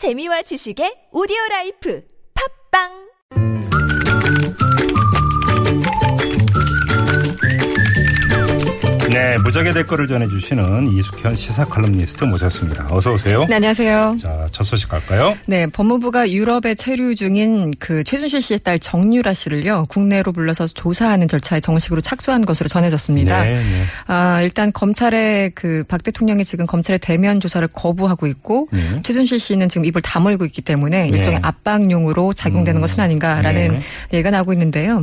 재미와 지식의 오디오 life. 팟빵 네, 무적의 댓글을 전해주시는 이숙현 시사 칼럼니스트 모셨습니다. 어서 오세요. 네, 안녕하세요. 자, 첫 소식 갈까요? 네, 법무부가 유럽에 체류 중인 그 최순실 씨의 딸 정유라 씨를요 국내로 불러서 조사하는 절차에 정식으로 착수한 것으로 전해졌습니다. 네, 네. 아, 일단 검찰의 그 박 대통령이 지금 검찰의 대면 조사를 거부하고 있고 네. 최순실 씨는 지금 입을 다물고 있기 때문에 일종의 압박용으로 작용되는 것은 아닌가라는 네. 얘기가 나오고 있는데요.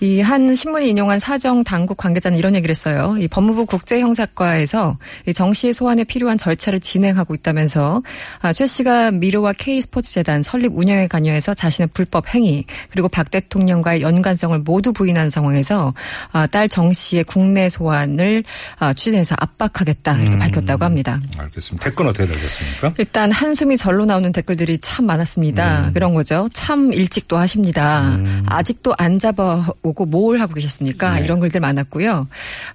이 한 신문이 인용한 사정 당국 관계자는 이런 얘기를 했어요. 이 법무부 국제형사과에서 이정 씨의 소환에 필요한 절차를 진행하고 있다면서 아, 최 씨가 미르와 K 스포츠 재단 설립 운영에 관여해서 자신의 불법 행위 그리고 박 대통령과의 연관성을 모두 부인한 상황에서 아, 딸정 씨의 국내 소환을 아, 추진해서 압박하겠다 이렇게 음. 밝혔다고 합니다. 알겠습니다. 댓글 어떻게 달겠습니까? 일단 한숨이 절로 나오는 댓글들이 참 많았습니다. 음. 그런 거죠. 참 일찍도 하십니다. 아직도 안 잡아 오고 뭘 하고 계셨습니까? 네. 이런 글들 많았고요.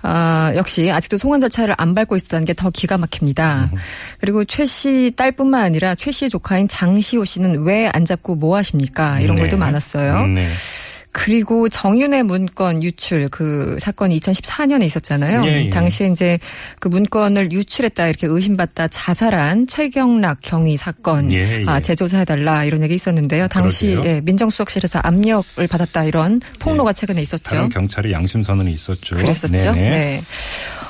아, 역시 아직도 송환 절차를 안 밟고 있었다는 게 더 기가 막힙니다. 음. 그리고 최 씨 딸뿐만 아니라 최 씨의 조카인 장시호 씨는 왜 안 잡고 뭐 하십니까? 이런 네. 글도 많았어요. 네. 그리고 정윤의 문건 유출 그 사건이 2014년에 있었잖아요. 예, 예. 당시에 이제 그 문건을 유출했다 이렇게 의심받다 자살한 최경락 경위 사건 예, 예. 아, 재조사해달라 이런 얘기 있었는데요. 당시. 예, 민정수석실에서 압력을 받았다 이런 폭로가 최근에 있었죠. 다른 경찰의 양심 선언이 있었죠. 그랬었죠. 네네. 네.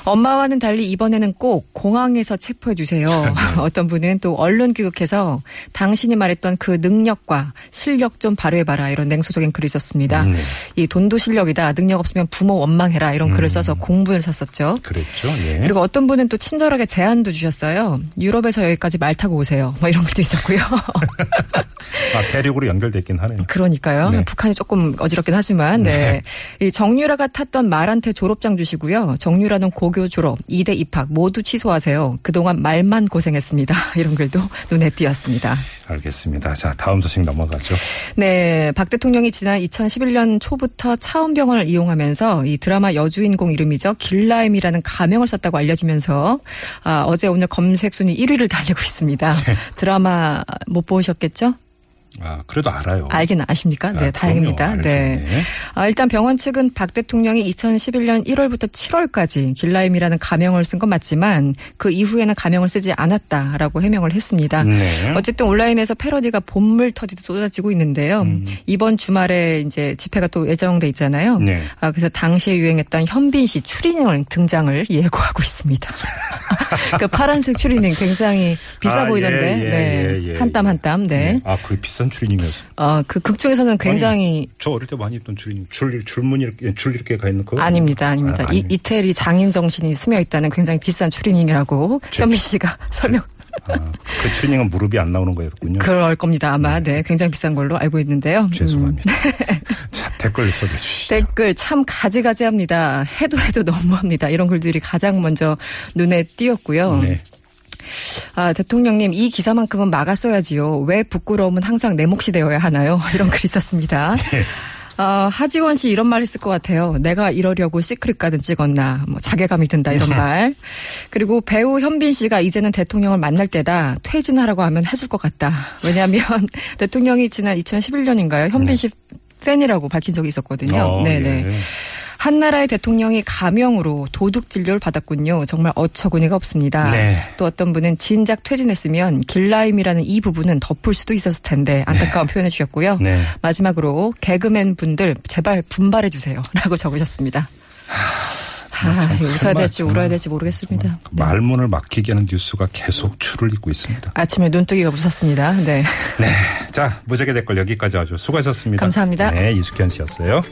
엄마와는 달리 이번에는 꼭 공항에서 체포해 주세요. 네. 어떤 분은 또 언론 귀국해서 당신이 말했던 그 능력과 실력 좀 발휘해봐라 이런 냉소적인 글이 있었습니다. 네. 이 돈도 실력이다. 능력 없으면 부모 원망해라 이런 글을 써서 공분을 샀었죠. 그랬죠. 예. 그리고 어떤 분은 또 친절하게 제안도 주셨어요. 유럽에서 여기까지 말 타고 오세요. 뭐 이런 것도 있었고요. 아, 대륙으로 연결됐긴 하네요. 그러니까요. 네. 북한이 조금 어지럽긴 하지만, 네. 이 정유라가 탔던 말한테 졸업장 주시고요. 정유라는 고교 졸업, 2대 입학 모두 취소하세요. 그동안 말만 고생했습니다. 이런 글도 눈에 띄었습니다. 알겠습니다. 자, 다음 소식 넘어가죠. 네, 박 대통령이 지난 2011년 초부터 차은병원을 이용하면서 이 드라마 여주인공 이름이죠. 길라임이라는 가명을 썼다고 알려지면서 아, 어제 오늘 검색 순위 1위를 달리고 있습니다. 드라마 못 보셨겠죠? 아, 그래도 알아요. 알긴 아십니까? 네, 아, 다행입니다. 네. 네. 아, 일단 병원 측은 박 대통령이 2011년 1월부터 7월까지 길라임이라는 가명을 쓴 건 맞지만 그 이후에는 가명을 쓰지 않았다라고 해명을 했습니다. 네. 어쨌든 온라인에서 패러디가 본물 터지듯 쏟아지고 있는데요. 이번 주말에 이제 집회가 또 예정돼 있잖아요. 음. 네. 아, 그래서 당시에 유행했던 현빈 씨 추리닝 등장을 예고하고 있습니다. 그 파란색 추리닝 굉장히 비싸 아, 보이던데. 예, 예, 네. 예, 예, 한땀 한 땀. 네. 네. 아, 그게 비싼 추리닝이었어요. 어, 그극 중에서는 굉장히 저 어릴 때 많이 입던 추리닝. 줄, 줄무늬 이렇게, 줄 이렇게 가 있는 거? 아닙니다, 아닙니다. 아, 이, 아닙니다. 이태리 장인 정신이 스며 있다는 굉장히 비싼 추리닝이라고 제- 현미 씨가 설명. 아, 그 추리닝은 무릎이 안 나오는 거였군요. 그럴 겁니다, 아마. 네, 굉장히 비싼 걸로 알고 있는데요. 음, 죄송합니다. 자, 댓글 소개해 주시죠. 댓글 참 가지가지합니다. 해도 해도 너무합니다. 이런 글들이 가장 먼저 눈에 띄었고요. 네. 아, 대통령님 이 기사만큼은 막았어야지요. 왜 부끄러움은 항상 내 몫이 되어야 하나요? 이런 글이 있었습니다. 네. 아, 하지원 씨 이런 말 했을 것 같아요. 내가 이러려고 시크릿 가든 찍었나. 뭐 자괴감이 든다 이런 말. 그리고 배우 현빈 씨가 이제는 대통령을 만날 때다. 퇴진하라고 하면 해줄 것 같다. 왜냐하면 대통령이 지난 2011년인가요? 현빈 씨 팬이라고 밝힌 적이 있었거든요. 네. 어, 네네. 예. 한 나라의 대통령이 가명으로 도둑 진료를 받았군요. 정말 어처구니가 없습니다. 네. 또 어떤 분은 진작 퇴진했으면 길라임이라는 이 부분은 덮을 수도 있었을 텐데 안타까운 표현해 주셨고요. 네. 마지막으로 개그맨 분들 제발 분발해 주세요라고 적으셨습니다. 아, 참, 웃어야 될지 울어야 될지 모르겠습니다. 네. 말문을 막히게 하는 뉴스가 계속 줄을 잇고 있습니다. 아침에 눈뜨기가 무섭습니다. 네. 네. 자, 무적의 댓글 여기까지 하죠. 수고하셨습니다. 감사합니다. 네, 이숙현 씨였어요.